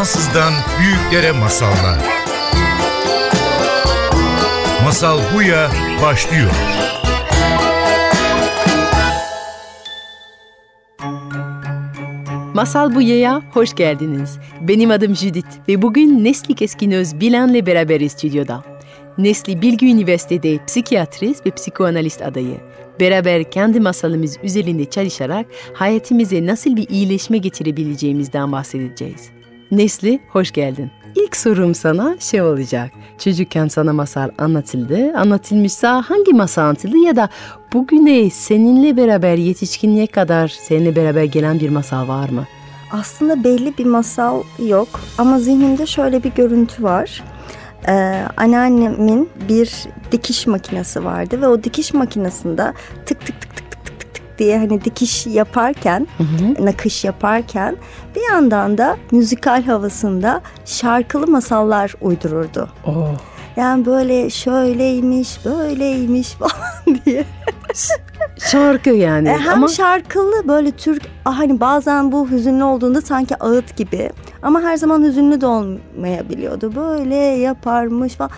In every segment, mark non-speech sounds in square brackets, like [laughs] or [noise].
Fransızdan büyüklere masallar. Masal Buya başlıyor. Masal Buya'ya hoş geldiniz. Benim adım Judith ve bugün Nesli Keskinöz Bilen'le beraber stüdyoda. Nesli Bilgi Üniversitede psikiyatrist ve psikoanalist adayı. Beraber kendi masalımız üzerinde çalışarak hayatımıza nasıl bir iyileşme getirebileceğimizden bahsedeceğiz. Nesli, hoş geldin. İlk sorum sana şey olacak. Çocukken sana masal anlatıldı. Anlatılmışsa hangi masal anlatıldı ya da bugüne seninle beraber yetişkinliğe kadar seninle beraber gelen bir masal var mı? Aslında belli bir masal yok ama zihnimde şöyle bir görüntü var. Ee, anneannemin bir dikiş makinesi vardı ve o dikiş makinesinde tık tık tık tık diye hani dikiş yaparken, Hı hı. nakış yaparken bir yandan da müzikal havasında şarkılı masallar uydururdu. Oh. Yani böyle şöyleymiş, böyleymiş [laughs] falan diye. Şarkı yani E, hem ama şarkılı böyle Türk ah, hani bazen bu hüzünlü olduğunda sanki ağıt gibi ama her zaman hüzünlü de olmayabiliyordu. Böyle yaparmış falan.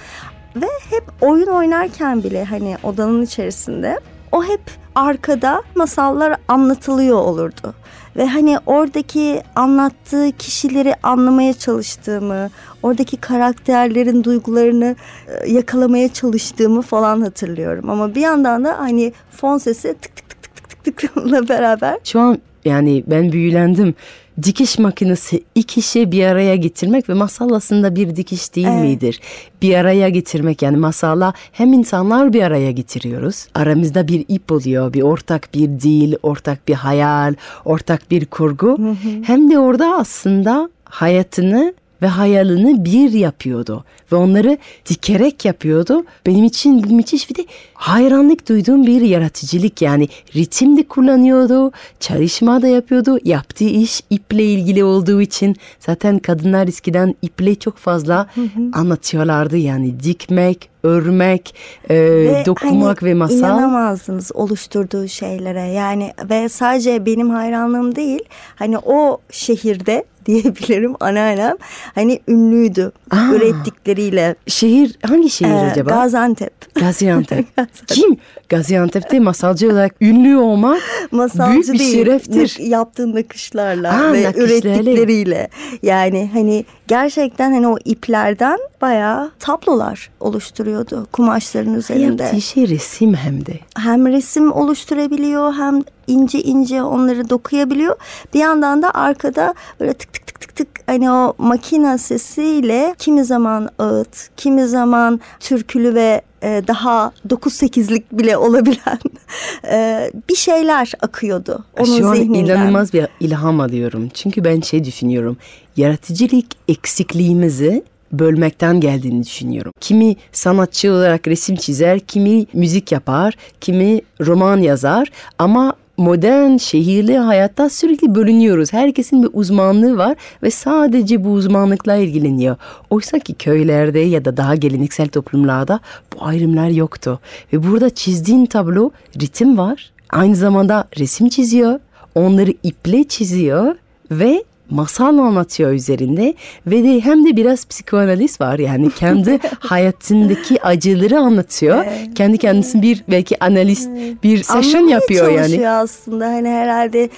Ve hep oyun oynarken bile hani odanın içerisinde o hep arkada masallar anlatılıyor olurdu. Ve hani oradaki anlattığı kişileri anlamaya çalıştığımı, oradaki karakterlerin duygularını e, yakalamaya çalıştığımı falan hatırlıyorum. Ama bir yandan da hani fon sesi tık tık tık tık tık tık tıkla beraber şu an yani ben büyülendim. Dikiş makinesi iki işi bir araya getirmek ve masal aslında bir dikiş değil Evet. midir? Bir araya getirmek yani masalla hem insanlar bir araya getiriyoruz. Aramızda bir ip oluyor, bir ortak bir dil, ortak bir hayal, ortak bir kurgu. Hem de orada aslında hayatını ve hayalini bir yapıyordu. Ve onları dikerek yapıyordu. Benim için bu müthiş bir de hayranlık duyduğum bir yaratıcılık yani ritim de kullanıyordu, çalışma da yapıyordu. Yaptığı iş iple ilgili olduğu için zaten kadınlar eskiden iple çok fazla anlatıyorlardı. Yani dikmek, örmek, e, Ve dokunmak hani ve masal. inanamazdınız oluşturduğu şeylere yani ve sadece benim hayranlığım değil hani o şehirde [laughs] diyebilirim anneannem hani ünlüydü Aa. ürettikleriyle. Şehir hangi şehir Ee, acaba? Gaziantep. [laughs] Gaziantep. Kim? Gaziantep'te masalcı olarak ünlü olmak Masalcı büyük bir değil, şereftir. yaptığı nakışlarla Aa, ve nakışlarla. ürettikleriyle. Yani hani gerçekten hani o iplerden bayağı tablolar oluşturuyordu kumaşların üzerinde. Yaptığı şey resim hem de. hem resim oluşturabiliyor hem ince ince onları dokuyabiliyor. Bir yandan da arkada böyle tık tık tık tık tık hani o makina sesiyle kimi zaman ağıt, kimi zaman türkülü ve e, daha 9-8'lik bile olabilen [laughs] e, bir şeyler akıyordu onun Şu an zihninden. inanılmaz bir ilham alıyorum. Çünkü ben şey düşünüyorum. Yaratıcılık eksikliğimizi bölmekten geldiğini düşünüyorum. Kimi sanatçı olarak resim çizer, kimi müzik yapar, kimi roman yazar ama modern şehirli hayatta sürekli bölünüyoruz. Herkesin bir uzmanlığı var ve sadece bu uzmanlıkla ilgileniyor. Oysa ki köylerde ya da daha geleneksel toplumlarda bu ayrımlar yoktu. Ve burada çizdiğin tablo ritim var. Aynı zamanda resim çiziyor. Onları iple çiziyor ve masal anlatıyor üzerinde ve de hem de biraz psikoanaliz var yani kendi [laughs] hayatındaki acıları anlatıyor. Kendi kendisi bir belki analist bir session yapıyor yani. aslında hani herhalde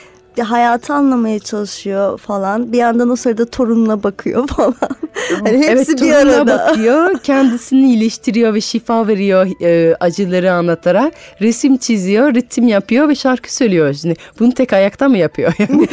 hayatı anlamaya çalışıyor falan. Bir yandan o sırada torununa bakıyor [laughs] falan. hani hepsi evet, bir arada. bakıyor, kendisini iyileştiriyor ve şifa veriyor e, acıları anlatarak. Resim çiziyor, ritim yapıyor ve şarkı söylüyor. Şimdi bunu tek ayakta mı yapıyor yani?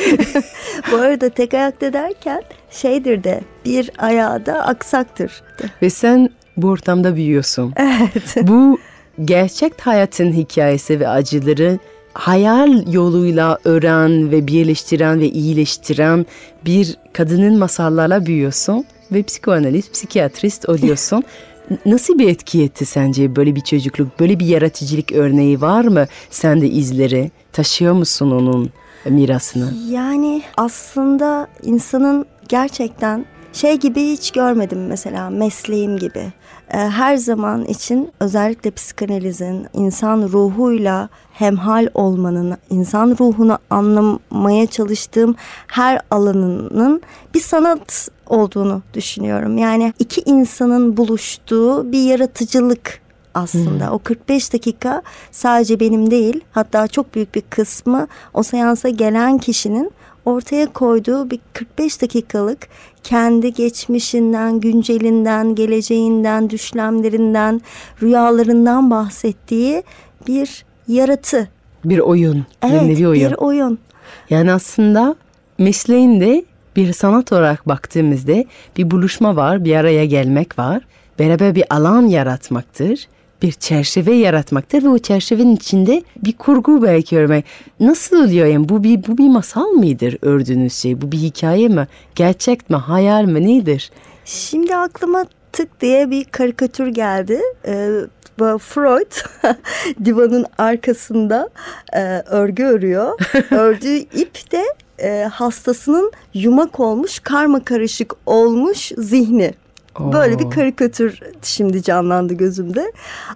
[laughs] Bu arada tek ayakta derken şeydir de bir ayağı da aksaktır. ve sen bu ortamda büyüyorsun. Evet. Bu gerçek hayatın hikayesi ve acıları hayal yoluyla öğren ve birleştiren ve iyileştiren bir kadının masallarla büyüyorsun ve psikoanalist, psikiyatrist oluyorsun. [laughs] Nasıl bir etki etti sence böyle bir çocukluk, böyle bir yaratıcılık örneği var mı sende izleri? Taşıyor musun onun mirasını? Yani aslında insanın gerçekten şey gibi hiç görmedim mesela mesleğim gibi. Ee, Her zaman için özellikle psikanalizin insan ruhuyla hemhal olmanın, insan ruhunu anlamaya çalıştığım her alanının bir sanat olduğunu düşünüyorum. Yani iki insanın buluştuğu bir yaratıcılık aslında. O 45 dakika sadece benim değil hatta çok büyük bir kısmı o seansa gelen kişinin ortaya koyduğu bir 45 dakikalık kendi geçmişinden, güncelinden, geleceğinden, düşlemlerinden, rüyalarından bahsettiği bir yaratı. Bir oyun. Evet, bir oyun. bir oyun. Yani aslında mesleğinde bir sanat olarak baktığımızda bir buluşma var, bir araya gelmek var. Beraber bir alan yaratmaktır. Bir çerçeve yaratmaktır ve o çerçevenin içinde bir kurgu belki örmek. Nasıl oluyor yani bu bir, bu bir masal mıdır ördüğünüz şey? Bu bir hikaye mi? Gerçek mi? Hayal mi? Nedir? Şimdi aklıma tık diye bir karikatür geldi. Ee, Freud [laughs] divanın arkasında e, örgü örüyor. [laughs] Ördüğü ip de e, hastasının yumak olmuş, karma karışık olmuş zihni. Böyle bir karikatür şimdi canlandı gözümde.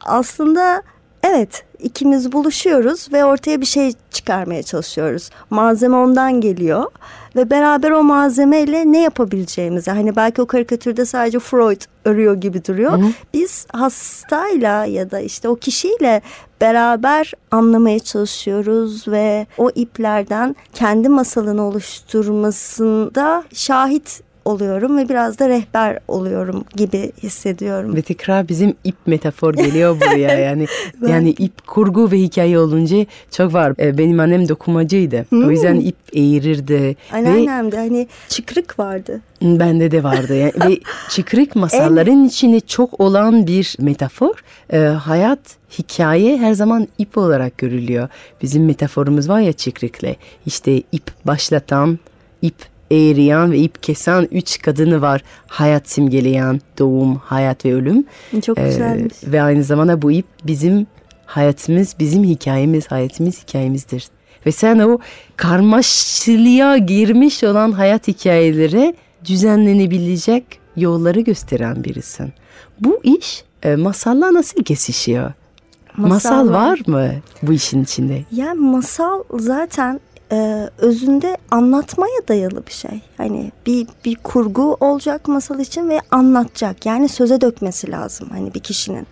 Aslında evet ikimiz buluşuyoruz ve ortaya bir şey çıkarmaya çalışıyoruz. Malzeme ondan geliyor ve beraber o malzemeyle ne yapabileceğimizi hani belki o karikatürde sadece Freud örüyor gibi duruyor. Hı hı. Biz hastayla ya da işte o kişiyle beraber anlamaya çalışıyoruz ve o iplerden kendi masalını oluşturmasında şahit oluyorum ve biraz da rehber oluyorum gibi hissediyorum. Ve tekrar bizim ip metafor geliyor buraya [laughs] yani yani ip kurgu ve hikaye olunca çok var. Ee, benim annem dokumacıydı. Hmm. O yüzden ip eğirirdi. Anneannem de hani çıkrık vardı. Bende de vardı yani ve [laughs] çıkrık masalların en... içinde çok olan bir metafor. Ee, hayat hikaye her zaman ip olarak görülüyor. Bizim metaforumuz var ya çıkrıkle. İşte ip başlatan, ip eğriyen ve ip kesen üç kadını var. Hayat simgeleyen doğum, hayat ve ölüm. Çok ee, güzelmiş. Ve aynı zamanda bu ip bizim hayatımız, bizim hikayemiz, hayatımız hikayemizdir. Ve sen o karmaşılığa girmiş olan hayat hikayeleri düzenlenebilecek yolları gösteren birisin. Bu iş e, masalla nasıl kesişiyor? Masal, masal var mı bu işin içinde? Yani masal zaten e, özünde anlatmaya dayalı bir şey. Hani bir bir kurgu olacak masal için ve anlatacak. Yani söze dökmesi lazım hani bir kişinin.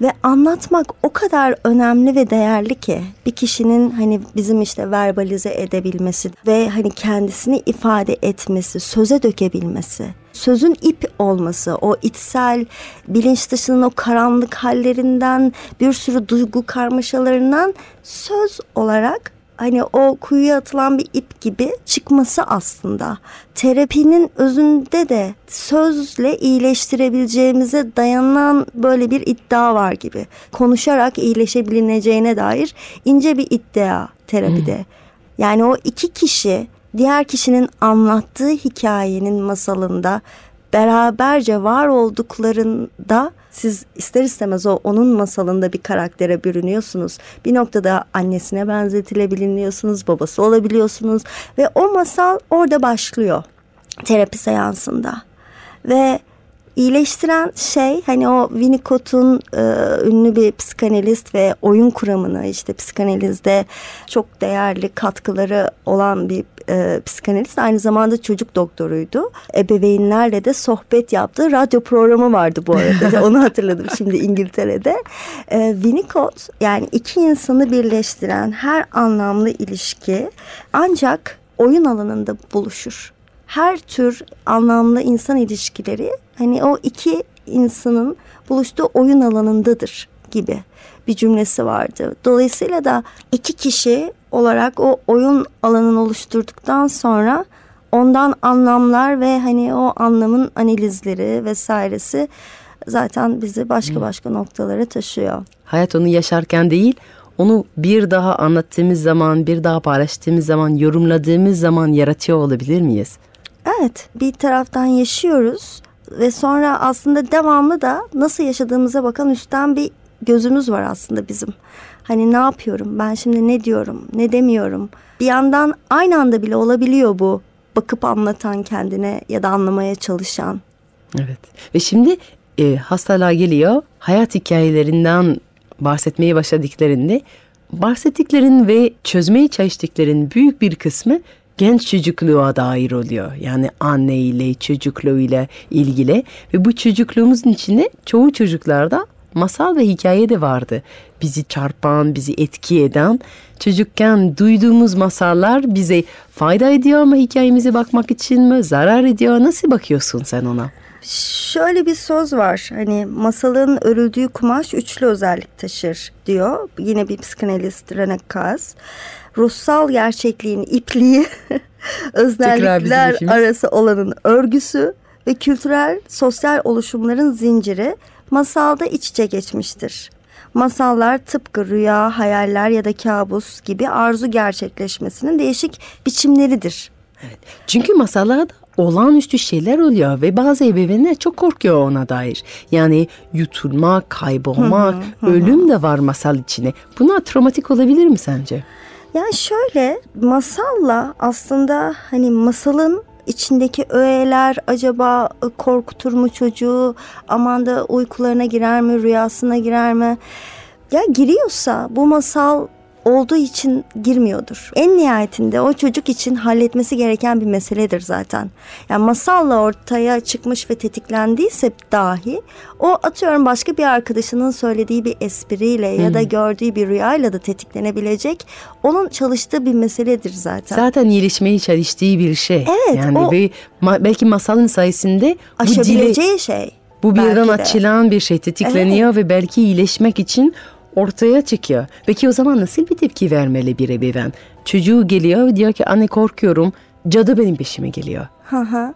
Ve anlatmak o kadar önemli ve değerli ki bir kişinin hani bizim işte verbalize edebilmesi ve hani kendisini ifade etmesi, söze dökebilmesi sözün ip olması, o içsel bilinç dışının o karanlık hallerinden, bir sürü duygu karmaşalarından söz olarak hani o kuyuya atılan bir ip gibi çıkması aslında. Terapinin özünde de sözle iyileştirebileceğimize dayanan böyle bir iddia var gibi. Konuşarak iyileşebileceğine dair ince bir iddia terapide. Hmm. Yani o iki kişi diğer kişinin anlattığı hikayenin masalında beraberce var olduklarında siz ister istemez o onun masalında bir karaktere bürünüyorsunuz. Bir noktada annesine benzetilebiliyorsunuz, babası olabiliyorsunuz ve o masal orada başlıyor terapi seansında. Ve iyileştiren şey hani o Winnicott'un e, ünlü bir psikanalist ve oyun kuramını işte psikanalizde çok değerli katkıları olan bir e, psikanalist aynı zamanda çocuk doktoruydu. Ebeveynlerle de sohbet yaptığı radyo programı vardı bu arada. [laughs] Onu hatırladım şimdi İngiltere'de. E, Winnicott yani iki insanı birleştiren her anlamlı ilişki ancak oyun alanında buluşur her tür anlamlı insan ilişkileri hani o iki insanın buluştuğu oyun alanındadır gibi bir cümlesi vardı. Dolayısıyla da iki kişi olarak o oyun alanını oluşturduktan sonra ondan anlamlar ve hani o anlamın analizleri vesairesi zaten bizi başka hmm. başka noktalara taşıyor. Hayat onu yaşarken değil, onu bir daha anlattığımız zaman, bir daha paylaştığımız zaman, yorumladığımız zaman yaratıyor olabilir miyiz? Evet, bir taraftan yaşıyoruz ve sonra aslında devamlı da nasıl yaşadığımıza bakan üstten bir gözümüz var aslında bizim. Hani ne yapıyorum? Ben şimdi ne diyorum? Ne demiyorum? Bir yandan aynı anda bile olabiliyor bu. Bakıp anlatan kendine ya da anlamaya çalışan. Evet. Ve şimdi e, hastalar geliyor. Hayat hikayelerinden bahsetmeye başladıklarında bahsettiklerin ve çözmeye çalıştıkların büyük bir kısmı genç çocukluğa dair oluyor. Yani anne ile çocukluğuyla ilgili ve bu çocukluğumuzun içinde çoğu çocuklarda masal ve hikaye de vardı. Bizi çarpan, bizi etki eden çocukken duyduğumuz masallar bize fayda ediyor ama hikayemize bakmak için mi zarar ediyor? Nasıl bakıyorsun sen ona? Şöyle bir söz var hani masalın örüldüğü kumaş üçlü özellik taşır diyor. Yine bir psikanalist Rene Kaz. Ruhsal gerçekliğin ipliği, [laughs] öznellikler arası olanın örgüsü ve kültürel sosyal oluşumların zinciri masalda iç içe geçmiştir. Masallar tıpkı rüya, hayaller ya da kabus gibi arzu gerçekleşmesinin değişik biçimleridir. Evet. Çünkü masallarda olağanüstü şeyler oluyor ve bazı ebeveynler çok korkuyor ona dair. Yani yutulmak, kaybolmak, ölüm de var masal içine. Buna travmatik olabilir mi sence? Yani şöyle masalla aslında hani masalın içindeki öğeler acaba korkutur mu çocuğu? Aman da uykularına girer mi, rüyasına girer mi? Ya giriyorsa bu masal olduğu için girmiyordur. En nihayetinde o çocuk için halletmesi gereken bir meseledir zaten. Yani masalla ortaya çıkmış ve tetiklendiyse dahi o atıyorum başka bir arkadaşının söylediği bir espriyle hmm. ya da gördüğü bir rüyayla da tetiklenebilecek onun çalıştığı bir meseledir zaten. Zaten iyileşmeyi çalıştığı bir şey. Evet. Yani o, ma- belki masalın sayesinde aşabileceği dile, şey. Bu birden açılan bir şey tetikleniyor evet. ve belki iyileşmek için ortaya çıkıyor. Peki o zaman nasıl bir tepki vermeli bir ebeveyn? Çocuğu geliyor diyor ki anne korkuyorum cadı benim peşime geliyor.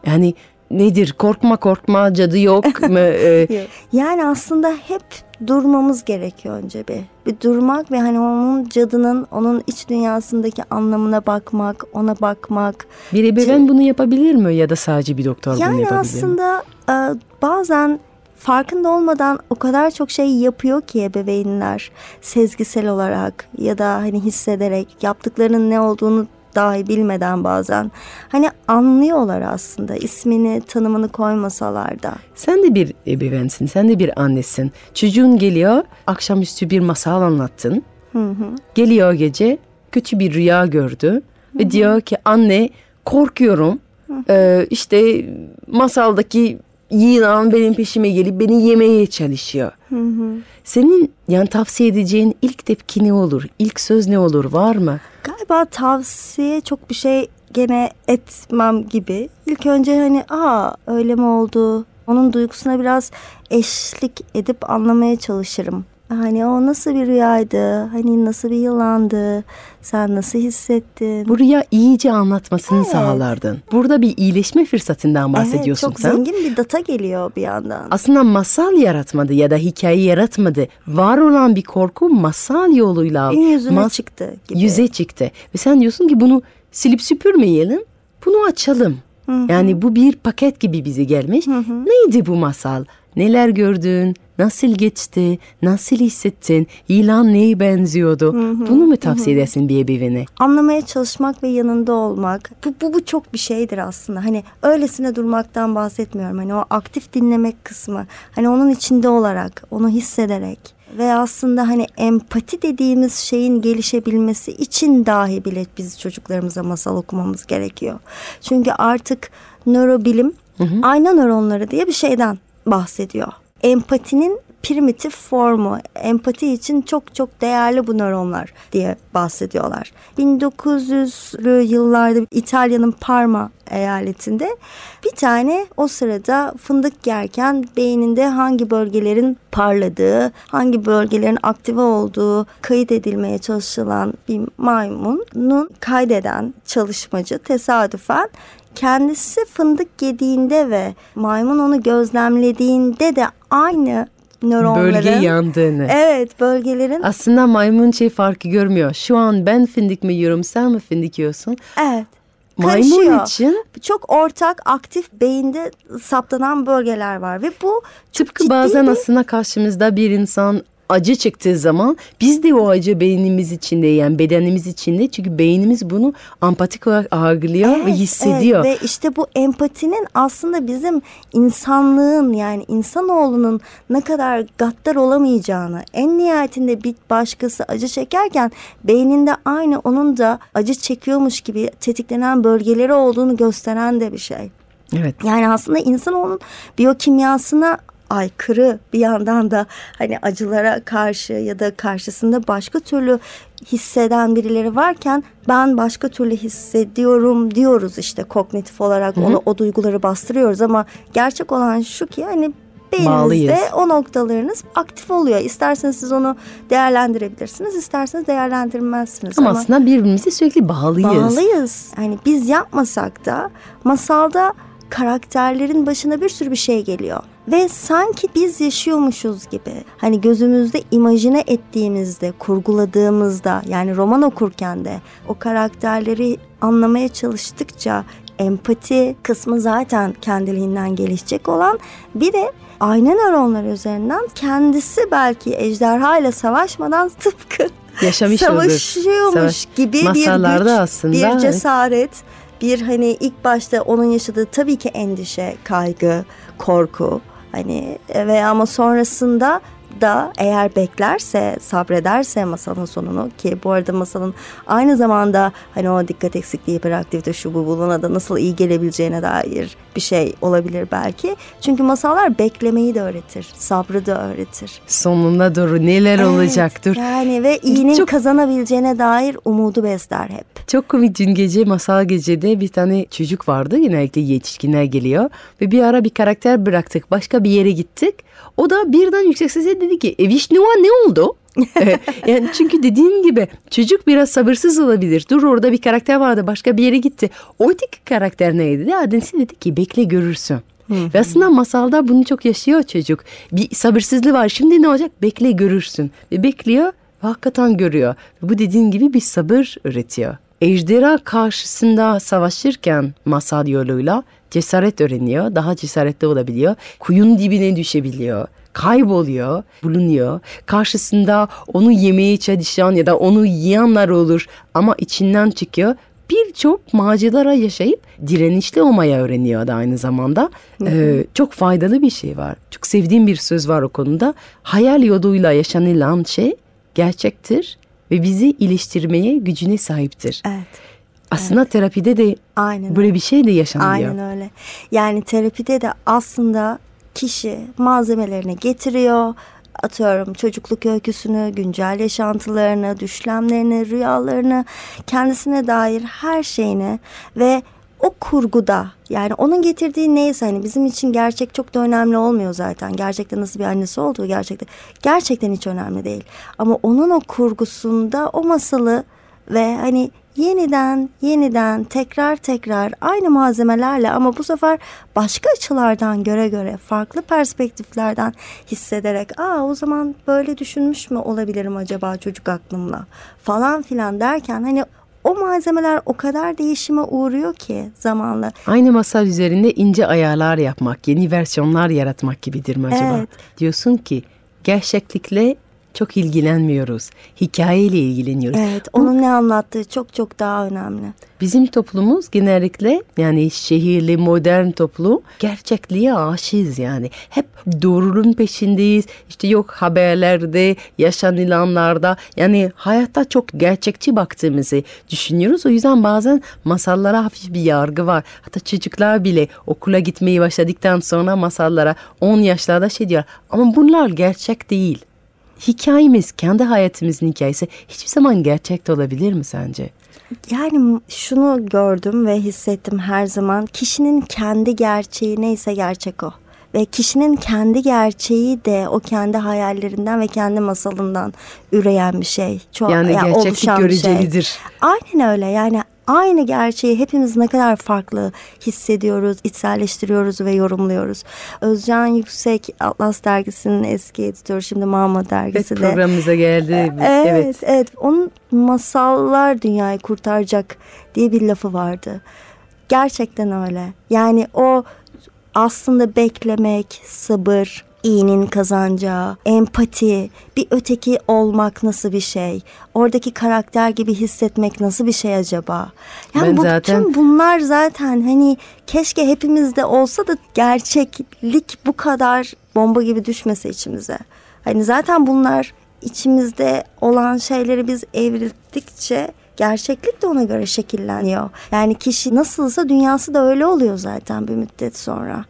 yani nedir korkma korkma cadı yok [laughs] mu? Ee, yani aslında hep durmamız gerekiyor önce bir. Bir durmak ve hani onun cadının onun iç dünyasındaki anlamına bakmak, ona bakmak. Bir ebeveyn bunu yapabilir mi ya da sadece bir doktor yani bunu yapabilir mi? Yani aslında e, bazen farkında olmadan o kadar çok şey yapıyor ki ebeveynler sezgisel olarak ya da hani hissederek yaptıklarının ne olduğunu dahi bilmeden bazen hani anlıyorlar aslında ismini tanımını koymasalar da. Sen de bir ebeveynsin sen de bir annesin çocuğun geliyor akşamüstü bir masal anlattın hı hı. geliyor gece kötü bir rüya gördü hı hı. ve diyor ki anne korkuyorum hı hı. Ee, işte masaldaki yılan benim peşime gelip beni yemeye çalışıyor. Hı hı. Senin yani tavsiye edeceğin ilk tepki ne olur? İlk söz ne olur? Var mı? Galiba tavsiye çok bir şey gene etmem gibi. İlk önce hani aa öyle mi oldu? Onun duygusuna biraz eşlik edip anlamaya çalışırım. Hani o nasıl bir rüyaydı? Hani nasıl bir yılandı? Sen nasıl hissettin? Bu rüya iyice anlatmasını evet. sağlardın. Burada bir iyileşme fırsatından bahsediyorsun evet, çok sen. zengin bir data geliyor bir yandan. Aslında masal yaratmadı ya da hikaye yaratmadı. Var olan bir korku masal yoluyla yüzüne mas- çıktı gibi. Yüze çıktı. Ve sen diyorsun ki bunu silip süpürmeyelim. Bunu açalım. Hı-hı. Yani bu bir paket gibi bize gelmiş. Hı-hı. Neydi bu masal? Neler gördün? Nasıl geçti? Nasıl hissettin? İlan neye benziyordu? Hı hı, Bunu mu tavsiye hı. edersin bir ebevene? Anlamaya çalışmak ve yanında olmak. Bu, bu, bu çok bir şeydir aslında. Hani öylesine durmaktan bahsetmiyorum. Hani o aktif dinlemek kısmı. Hani onun içinde olarak, onu hissederek ve aslında hani empati dediğimiz şeyin gelişebilmesi için dahi bile biz çocuklarımıza masal okumamız gerekiyor. Çünkü artık nörobilim hı hı. ayna nöronları diye bir şeyden bahsediyor. Empatinin primitif formu, empati için çok çok değerli bu nöronlar diye bahsediyorlar. 1900'lü yıllarda İtalya'nın Parma eyaletinde bir tane o sırada fındık yerken beyninde hangi bölgelerin parladığı, hangi bölgelerin aktive olduğu kayıt edilmeye çalışılan bir maymunun kaydeden çalışmacı tesadüfen kendisi fındık yediğinde ve maymun onu gözlemlediğinde de aynı nöronların bölge yandığını. Evet, bölgelerin. Aslında maymun şey farkı görmüyor. Şu an ben fındık mı yiyorum, sen mi fındık yiyorsun? Evet. Maymun karışıyor. için çok ortak aktif beyinde saptanan bölgeler var ve bu tıpkı bazen bir... aslında karşımızda bir insan acı çıktığı zaman biz de o acı beynimiz içinde yani bedenimiz içinde çünkü beynimiz bunu empatik olarak algılıyor ve hissediyor. Evet, ve işte bu empatinin aslında bizim insanlığın yani insanoğlunun ne kadar gaddar olamayacağını en nihayetinde bir başkası acı çekerken beyninde aynı onun da acı çekiyormuş gibi tetiklenen bölgeleri olduğunu gösteren de bir şey. Evet. Yani aslında insanoğlunun biyokimyasına aykırı bir yandan da hani acılara karşı ya da karşısında başka türlü hisseden birileri varken ben başka türlü hissediyorum diyoruz işte kognitif olarak onu o duyguları bastırıyoruz ama gerçek olan şu ki hani Bağlıyız. beyninizde o noktalarınız aktif oluyor. İsterseniz siz onu değerlendirebilirsiniz, isterseniz değerlendirmezsiniz. Ama, aslında birbirimize sürekli bağlıyız. Bağlıyız. Yani biz yapmasak da masalda karakterlerin başına bir sürü bir şey geliyor. Ve sanki biz yaşıyormuşuz gibi. Hani gözümüzde imajine ettiğimizde, kurguladığımızda yani roman okurken de o karakterleri anlamaya çalıştıkça empati kısmı zaten kendiliğinden gelişecek olan bir de ayna nöronları üzerinden kendisi belki ejderha ile savaşmadan tıpkı Yaşamış olur. savaşıyormuş Savaş- gibi bir Masallarda güç, aslında, bir cesaret, bir hani ilk başta onun yaşadığı tabii ki endişe, kaygı, korku hani e, ve ama sonrasında da eğer beklerse, sabrederse masalın sonunu ki bu arada masalın aynı zamanda hani o dikkat eksikliği, hiperaktivite, şu bu buluna da nasıl iyi gelebileceğine dair bir şey olabilir belki. Çünkü masallar beklemeyi de öğretir, sabrı da öğretir. Sonuna doğru neler Evet, olacaktır. Yani ve iyinin Çok- kazanabileceğine dair umudu besler hep. Çok komik dün gece masal gecede bir tane çocuk vardı. Genellikle yetişkinler geliyor. Ve bir ara bir karakter bıraktık. Başka bir yere gittik. O da birden yüksek sesle dedi ki e, Vişnu'a ne oldu? [laughs] Yani çünkü dediğin gibi çocuk biraz sabırsız olabilir. Dur orada bir karakter vardı başka bir yere gitti. Oradaki karakter neydi? Annesi dedi ki bekle görürsün. Ve aslında masalda bunu çok yaşıyor çocuk. Bir sabırsızlığı var. Şimdi ne olacak? Bekle görürsün. Ve bekliyor ve hakikaten görüyor. Bu dediğin gibi bir sabır üretiyor. Ejderha karşısında savaşırken masal yoluyla cesaret öğreniyor. Daha cesaretli olabiliyor. Kuyun dibine düşebiliyor. Kayboluyor, bulunuyor. Karşısında onu yemeye çalışan ya da onu yiyenler olur ama içinden çıkıyor. Birçok maceralara yaşayıp direnişli olmaya öğreniyor da aynı zamanda. Ee, çok faydalı bir şey var. Çok sevdiğim bir söz var o konuda. Hayal yoluyla yaşanılan şey gerçektir ve bizi iyileştirmeye gücüne sahiptir. Evet. Aslında terapide de Aynen böyle bir şey de yaşanıyor. Aynen öyle. Yani terapide de aslında kişi malzemelerini getiriyor. Atıyorum çocukluk öyküsünü, güncel yaşantılarını, düşlemlerini, rüyalarını, kendisine dair her şeyini ve o kurguda yani onun getirdiği neyse hani bizim için gerçek çok da önemli olmuyor zaten. Gerçekten nasıl bir annesi olduğu gerçekten gerçekten hiç önemli değil. Ama onun o kurgusunda o masalı ve hani yeniden yeniden tekrar tekrar aynı malzemelerle ama bu sefer başka açılardan göre göre farklı perspektiflerden hissederek aa o zaman böyle düşünmüş mü olabilirim acaba çocuk aklımla falan filan derken hani o malzemeler o kadar değişime uğruyor ki zamanla. Aynı masal üzerinde ince ayarlar yapmak, yeni versiyonlar yaratmak gibidir mi acaba? Evet. Diyorsun ki gerçeklikle çok ilgilenmiyoruz. Hikayeyle ilgileniyoruz. Evet onun ne anlattığı çok çok daha önemli. Bizim toplumumuz genellikle yani şehirli modern toplum gerçekliğe aşığız yani. Hep doğruluğun peşindeyiz. İşte yok haberlerde, yaşanılanlarda yani hayatta çok gerçekçi baktığımızı düşünüyoruz. O yüzden bazen masallara hafif bir yargı var. Hatta çocuklar bile okula gitmeyi başladıktan sonra masallara 10 yaşlarda şey diyor. Ama bunlar gerçek değil. Hikayemiz, kendi hayatımızın hikayesi hiçbir zaman gerçekte olabilir mi sence? Yani şunu gördüm ve hissettim her zaman. Kişinin kendi gerçeği neyse gerçek o. Ve kişinin kendi gerçeği de o kendi hayallerinden ve kendi masalından üreyen bir şey. Çok, Yani gerçeklik oluşan bir şey. görecelidir. Aynen öyle yani aynı gerçeği hepimiz ne kadar farklı hissediyoruz, içselleştiriyoruz ve yorumluyoruz. Özcan Yüksek Atlas dergisinin eski editörü şimdi Mama Evet, dergisi de. programımıza geldi. Evet, evet. evet. Onun masallar dünyayı kurtaracak diye bir lafı vardı. Gerçekten öyle. Yani o aslında beklemek, sabır, iyinin kazanacağı, empati, bir öteki olmak nasıl bir şey? Oradaki karakter gibi hissetmek nasıl bir şey acaba? Yani Ben bu zaten- tüm bunlar zaten hani keşke hepimizde olsa da gerçeklik bu kadar bomba gibi düşmese içimize. Hani zaten bunlar içimizde olan şeyleri biz evrildikçe gerçeklik de ona göre şekilleniyor. Yani kişi nasılsa dünyası da öyle oluyor zaten bir müddet sonra.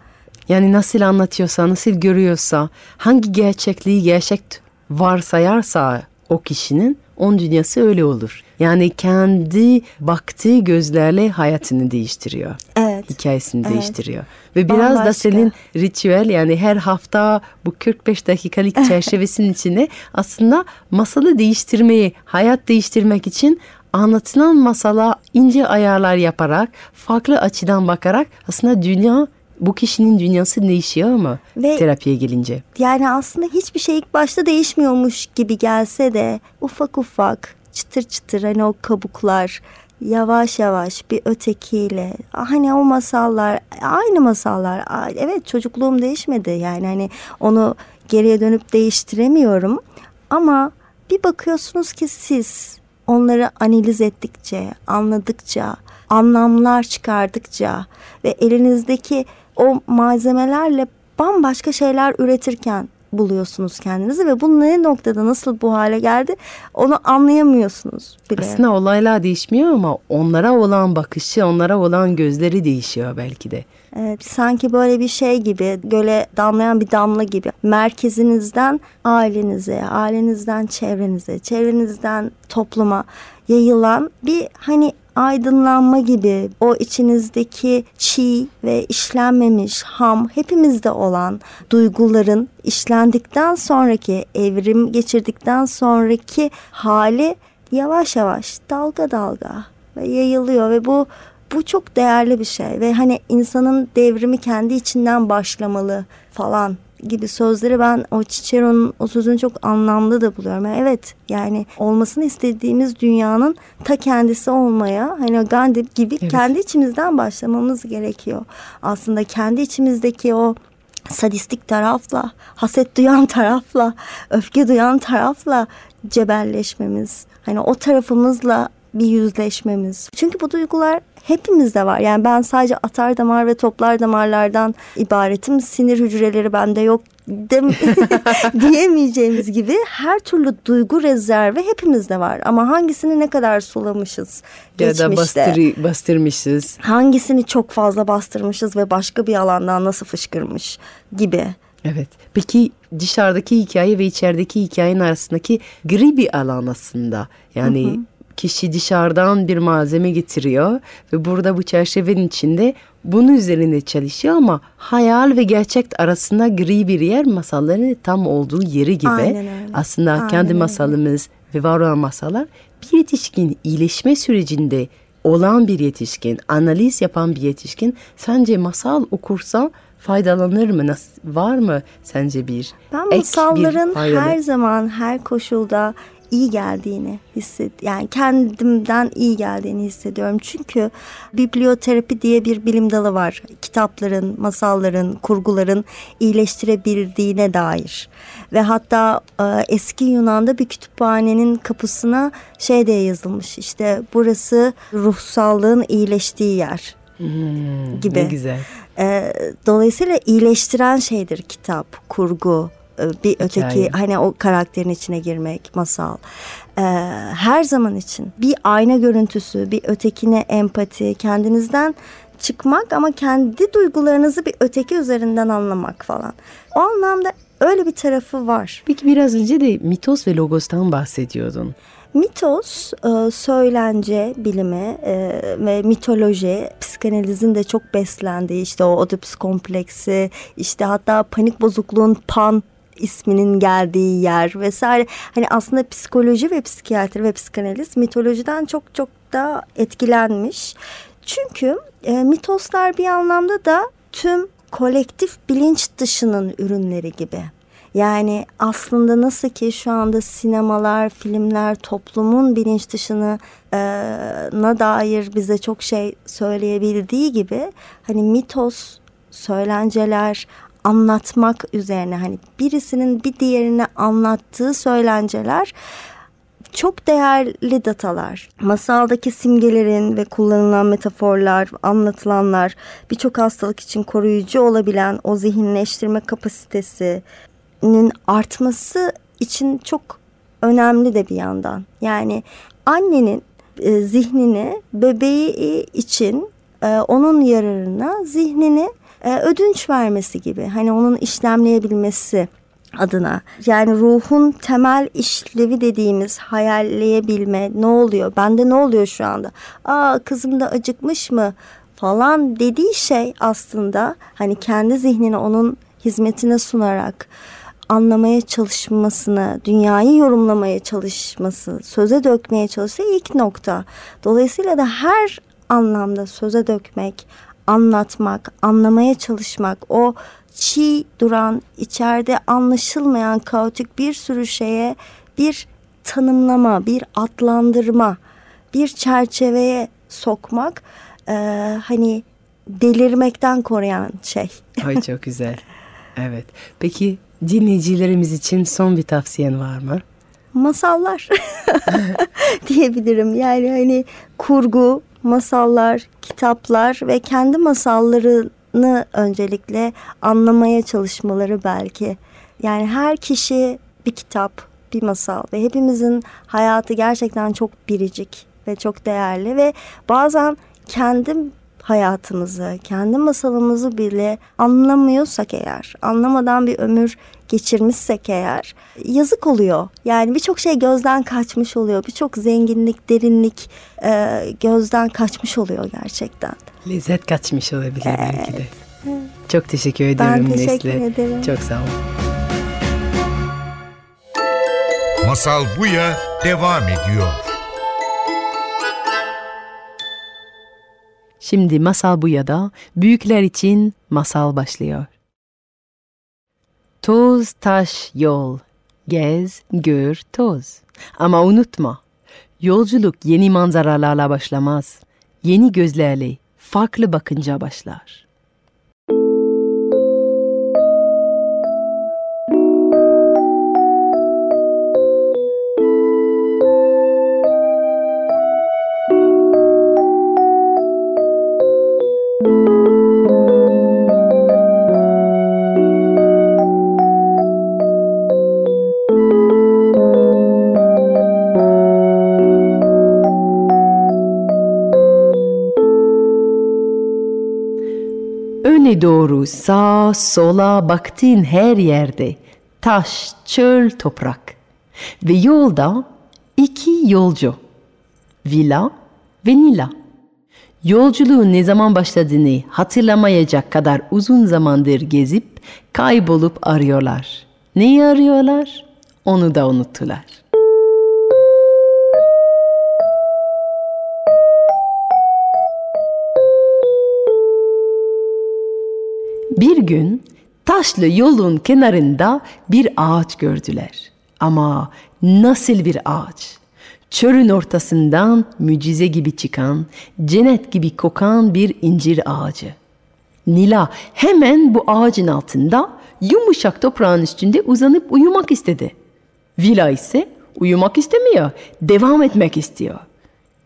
Yani nasıl anlatıyorsa, nasıl görüyorsa, hangi gerçekliği gerçek varsayarsa o kişinin onun dünyası öyle olur. Yani kendi baktığı gözlerle hayatını değiştiriyor. Evet. Hikayesini Evet. değiştiriyor. Ve biraz da Bambaşka. senin ritüel yani her hafta bu 45 dakikalık [laughs] çerçevesinin içine aslında masalı değiştirmeyi, hayat değiştirmek için anlatılan masala ince ayarlar yaparak, farklı açıdan bakarak aslında dünya bu kişinin dünyası değişiyor ama Ve- terapiye gelince. Yani aslında hiçbir şey ilk başta değişmiyormuş gibi gelse de ufak ufak çıtır çıtır hani o kabuklar yavaş yavaş bir ötekiyle hani o masallar aynı masallar evet çocukluğum değişmedi yani hani onu geriye dönüp değiştiremiyorum ama bir bakıyorsunuz ki siz onları analiz ettikçe anladıkça anlamlar çıkardıkça ve elinizdeki o malzemelerle bambaşka şeyler üretirken buluyorsunuz kendinizi ve bu ne noktada nasıl bu hale geldi onu anlayamıyorsunuz bile. Aslında olaylar değişmiyor ama onlara olan bakışı, onlara olan gözleri değişiyor belki de. Evet, sanki böyle bir şey gibi göle damlayan bir damla gibi merkezinizden ailenize, ailenizden çevrenize, çevrenizden topluma yayılan bir hani aydınlanma gibi o içinizdeki çiğ ve işlenmemiş ham hepimizde olan duyguların işlendikten sonraki evrim geçirdikten sonraki hali yavaş yavaş dalga dalga ve yayılıyor ve bu bu çok değerli bir şey ve hani insanın devrimi kendi içinden başlamalı falan gibi sözleri ben o Cicero'nun o sözünü çok anlamlı da buluyorum. Yani evet yani olmasını istediğimiz dünyanın ta kendisi olmaya hani Gandhi gibi Evet. kendi içimizden başlamamız gerekiyor. Aslında kendi içimizdeki o sadistik tarafla, haset duyan [laughs] tarafla, öfke duyan tarafla cebelleşmemiz. Hani o tarafımızla bir yüzleşmemiz. Çünkü bu duygular hepimizde var. Yani ben sadece atar damar ve toplar damarlardan ibaretim. Sinir hücreleri bende yok dem [laughs] diyemeyeceğimiz gibi her türlü duygu rezervi hepimizde var. Ama hangisini ne kadar sulamışız Ya geçmişte. da bastır, bastırmışız. Hangisini çok fazla bastırmışız ve başka bir alandan nasıl fışkırmış gibi. Evet. Peki dışarıdaki hikaye ve içerideki hikayenin arasındaki gri bir alan aslında. Yani kişi dışarıdan bir malzeme getiriyor ve burada bu çerçevenin içinde bunun üzerinde çalışıyor ama hayal ve gerçek arasında gri bir yer masalların tam olduğu yeri gibi. Aynen öyle. Aslında Aynen kendi öyle. masalımız ve var olan masallar bir yetişkin iyileşme sürecinde olan bir yetişkin, analiz yapan bir yetişkin sence masal okursa faydalanır mı? Nasıl, var mı sence bir Ben ek bir masalların faydalı? her zaman her koşulda iyi geldiğini hisset yani kendimden iyi geldiğini hissediyorum. Çünkü biblioterapi diye bir bilim dalı var. Kitapların, masalların, kurguların iyileştirebildiğine dair. Ve hatta e, eski Yunan'da bir kütüphanenin kapısına şey diye yazılmış. İşte burası ruhsallığın iyileştiği yer Hmm, gibi. Ne güzel. e, dolayısıyla iyileştiren şeydir kitap, kurgu, bir öteki hani o karakterin içine girmek, masal. E, her zaman için bir ayna görüntüsü, bir ötekine empati, kendinizden çıkmak ama kendi duygularınızı bir öteki üzerinden anlamak falan. O anlamda öyle bir tarafı var. Peki biraz önce de mitos ve logostan bahsediyordun. Mitos, e, söylence bilimi e, ve mitoloji, psikanalizin de çok beslendiği işte o Oedipus kompleksi, işte hatta panik bozukluğun pan isminin geldiği yer vesaire. Hani aslında psikoloji ve psikiyatri ve psikanaliz mitolojiden çok çok da etkilenmiş. Çünkü e, mitoslar bir anlamda da tüm kolektif bilinç dışının ürünleri gibi. Yani aslında nasıl ki şu anda sinemalar, filmler toplumun bilinç dışını e, na dair bize çok şey söyleyebildiği gibi hani mitos, söylenceler, anlatmak üzerine hani birisinin bir diğerine anlattığı söylenceler çok değerli datalar. Masaldaki simgelerin ve kullanılan metaforlar, anlatılanlar birçok hastalık için koruyucu olabilen o zihinleştirme kapasitesinin artması için çok önemli de bir yandan. Yani annenin e, zihnini bebeği için e, onun yararına zihnini e, ödünç vermesi gibi. Hani onun işlemleyebilmesi adına. Yani ruhun temel işlevi dediğimiz hayalleyebilme ne oluyor? Bende ne oluyor şu anda? Aa kızım da acıkmış mı? falan dediği şey aslında hani kendi zihnini onun hizmetine sunarak anlamaya çalışmasını, dünyayı yorumlamaya çalışması, söze dökmeye çalıştığı ilk nokta. Dolayısıyla da her anlamda söze dökmek, anlatmak, anlamaya çalışmak, o çiğ duran, içeride anlaşılmayan kaotik bir sürü şeye bir tanımlama, bir adlandırma, bir çerçeveye sokmak e, hani delirmekten koruyan şey. [laughs] Ay çok güzel. Evet. Peki dinleyicilerimiz için son bir tavsiyen var mı? Masallar [laughs] diyebilirim. Yani hani kurgu, masallar, kitaplar ve kendi masallarını öncelikle anlamaya çalışmaları belki. Yani her kişi bir kitap, bir masal ve hepimizin hayatı gerçekten çok biricik ve çok değerli ve bazen kendi hayatımızı, kendi masalımızı bile anlamıyorsak eğer, anlamadan bir ömür geçirmişsek eğer yazık oluyor. Yani birçok şey gözden kaçmış oluyor. Birçok zenginlik, derinlik e, gözden kaçmış oluyor gerçekten. Lezzet kaçmış olabilir evet. belki de. Çok teşekkür ederim Ben teşekkür Nesli. ederim. Çok sağ ol. Masal Buya devam ediyor. Şimdi Masal Buya'da büyükler için masal başlıyor. Toz taş yol, gez, gör, toz. Ama unutma, yolculuk yeni manzaralarla başlamaz. Yeni gözlerle, farklı bakınca başlar. Doğru sağa sola baktığın her yerde taş, çöl, toprak ve yolda iki yolcu Vila ve Nila. Yolculuğun ne zaman başladığını hatırlamayacak kadar uzun zamandır gezip kaybolup arıyorlar. Neyi arıyorlar? Onu da unuttular. Bir gün taşlı yolun kenarında bir ağaç gördüler. Ama nasıl bir ağaç? Çölün ortasından mucize gibi çıkan, cennet gibi kokan bir incir ağacı. Nila hemen bu ağacın altında yumuşak toprağın üstünde uzanıp uyumak istedi. Vila ise uyumak istemiyor, devam etmek istiyor.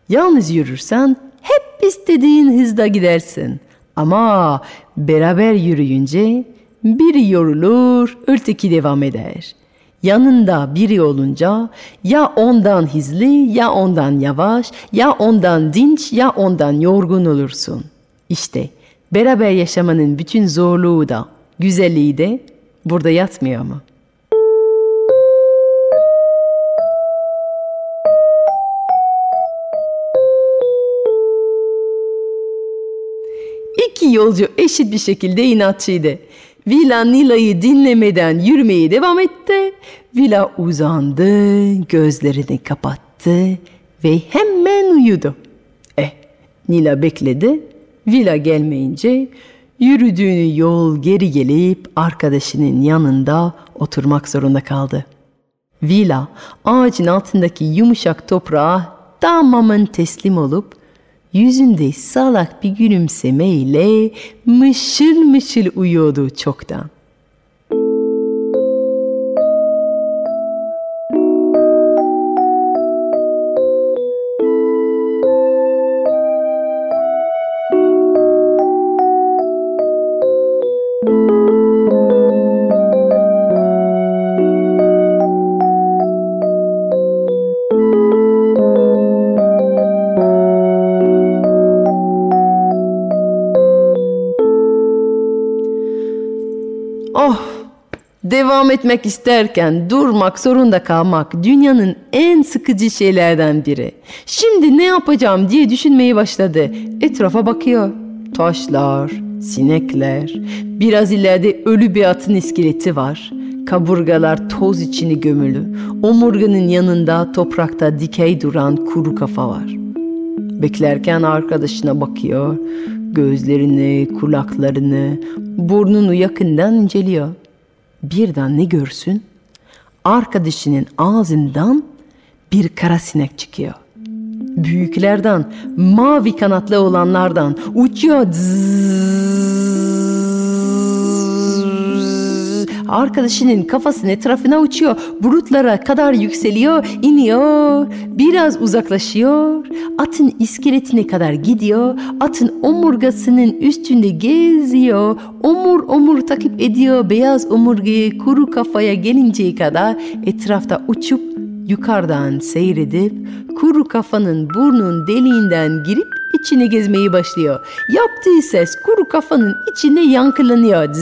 Yalnız yürürsen hep istediğin hızda gidersin. Ama beraber yürüyünce biri yorulur, öteki devam eder. Yanında biri olunca ya ondan hızlı ya ondan yavaş ya ondan dinç ya ondan yorgun olursun. İşte beraber yaşamanın bütün zorluğu da güzelliği de burada yatmıyor mu? Yolcu eşit bir şekilde inatçıydı. Vila Nila'yı dinlemeden yürümeye devam etti. Vila uzandı, gözlerini kapattı ve hemen uyudu. Eh, Nila bekledi. Vila gelmeyince yürüdüğünü yol geri gelip arkadaşının yanında oturmak zorunda kaldı. Vila ağacın altındaki yumuşak toprağa tamamen teslim olup yüzünde salak bir gülümsemeyle mışıl mışıl uyuyordu çoktan. Devam etmek isterken durmak zorunda kalmak dünyanın en sıkıcı şeylerden biri. Şimdi ne yapacağım diye düşünmeye başladı. Etrafa bakıyor. Taşlar, sinekler, biraz ileride ölü bir atın iskeleti var. Kaburgalar toz içini gömülü. Omurganın yanında toprakta dikey duran kuru kafa var. Beklerken arkadaşına bakıyor. Gözlerini, kulaklarını, burnunu yakından inceliyor. Birden ne görsün? Arkadaşının ağzından bir kara sinek çıkıyor. Büyüklerden, mavi kanatlı olanlardan uçuyor. Arkadaşının kafasının etrafına uçuyor. Bulutlara kadar yükseliyor, iniyor. Biraz uzaklaşıyor. Atın iskeletine kadar gidiyor. Atın omurgasının üstünde geziyor. Omur omur takip ediyor. Beyaz omurgayı kuru kafaya gelinceye kadar etrafta uçup yukarıdan seyredip kuru kafanın burnun deliğinden girip içine gezmeyi başlıyor. Yaptığı ses kuru kafanın içine yankılanıyor.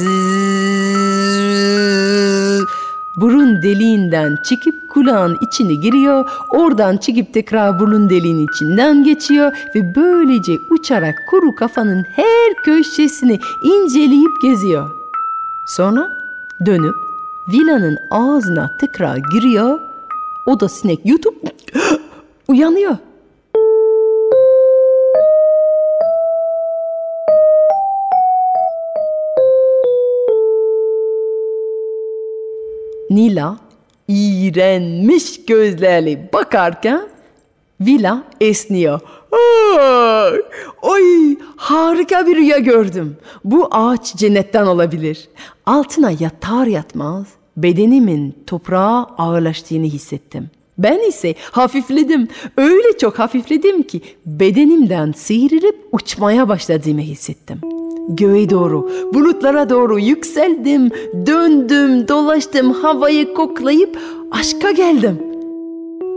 Burun deliğinden çıkıp kulağın içine giriyor. Oradan çıkıp tekrar burun deliğin içinden geçiyor ve böylece uçarak kuru kafanın her köşesini inceleyip geziyor. Sonra dönüp villanın ağzına tekrar giriyor. O da sinek yutup [gasps] uyanıyor. Nila iğrenmiş gözlerle bakarken Vila esniyor. Ay, ay harika bir rüya gördüm. Bu ağaç cennetten olabilir. Altına yatar yatmaz bedenimin toprağa ağırlaştığını hissettim. Ben ise hafifledim. Öyle çok hafifledim ki bedenimden sıyırıp uçmaya başladığımı hissettim. Göğe doğru, bulutlara doğru yükseldim, döndüm, dolaştım, havayı koklayıp aşka geldim.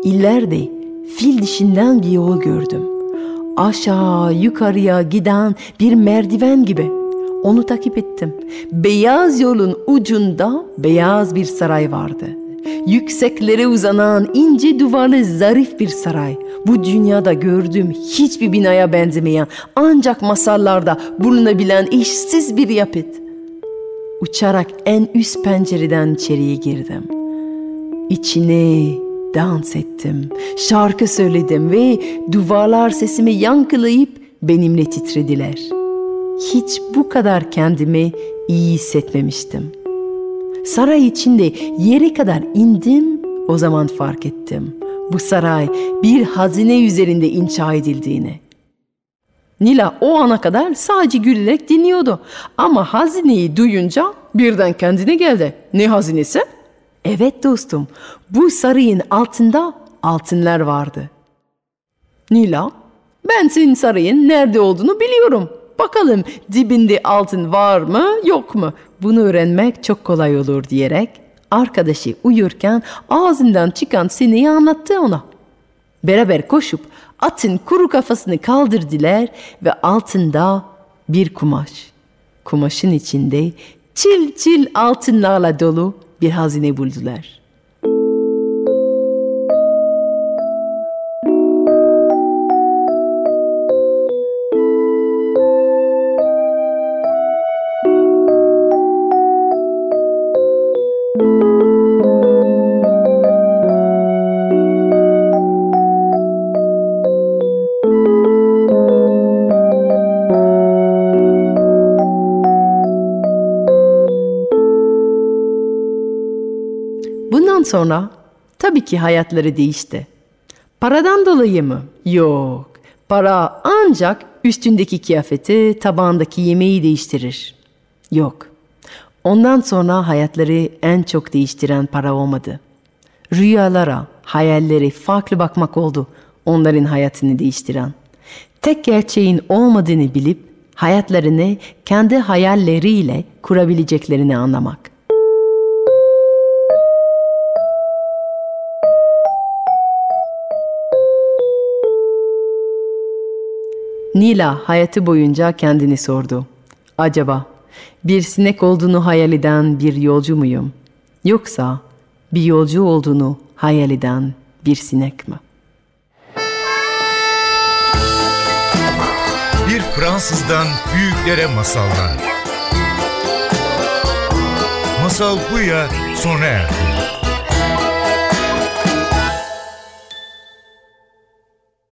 İleride fil dişinden bir yol gördüm. Aşağı yukarıya giden bir merdiven gibi. Onu takip ettim. Beyaz yolun ucunda beyaz bir saray vardı. Yükseklere uzanan ince duvarlı zarif bir saray. Bu dünyada gördüğüm hiçbir binaya benzemeyen ancak masallarda bulunabilen eşsiz bir yapıt. Uçarak en üst pencereden içeriye girdim. İçine dans ettim, şarkı söyledim ve duvarlar sesimi yankılayıp benimle titrediler. Hiç bu kadar kendimi iyi hissetmemiştim. Saray içinde yere kadar indim, o zaman fark ettim. Bu saray bir hazine üzerinde inşa edildiğini. Nila o ana kadar sadece gülerek dinliyordu. Ama hazineyi duyunca birden kendine geldi. Ne hazinesi? Evet dostum, bu sarayın altında altınlar vardı. Nila, ben senin sarayın nerede olduğunu biliyorum. Bakalım dibinde altın var mı yok mu? Bunu öğrenmek çok kolay olur diyerek arkadaşı uyurken ağzından çıkan sineği anlattı ona. Beraber koşup atın kuru kafasını kaldırdılar ve altında bir kumaş. Kumaşın içinde çil çil altınlarla dolu bir hazine buldular. Bundan sonra tabii ki hayatları değişti. Paradan dolayı mı? Yok. Para ancak üstündeki kıyafeti, tabağındaki yemeği değiştirir. Yok. Ondan sonra hayatları en çok değiştiren para olmadı. Rüyalara, hayalleri farklı bakmak oldu onların hayatını değiştiren. Tek gerçeğin olmadığını bilip hayatlarını kendi hayalleriyle kurabileceklerini anlamak. Nila hayatı boyunca kendini sordu. Acaba Bir sinek olduğunu hayal eden bir yolcu muyum? Yoksa bir yolcu olduğunu hayal eden bir sinek mi? Bir Fransızdan büyüklere masallar. Masal Buya sona erdi.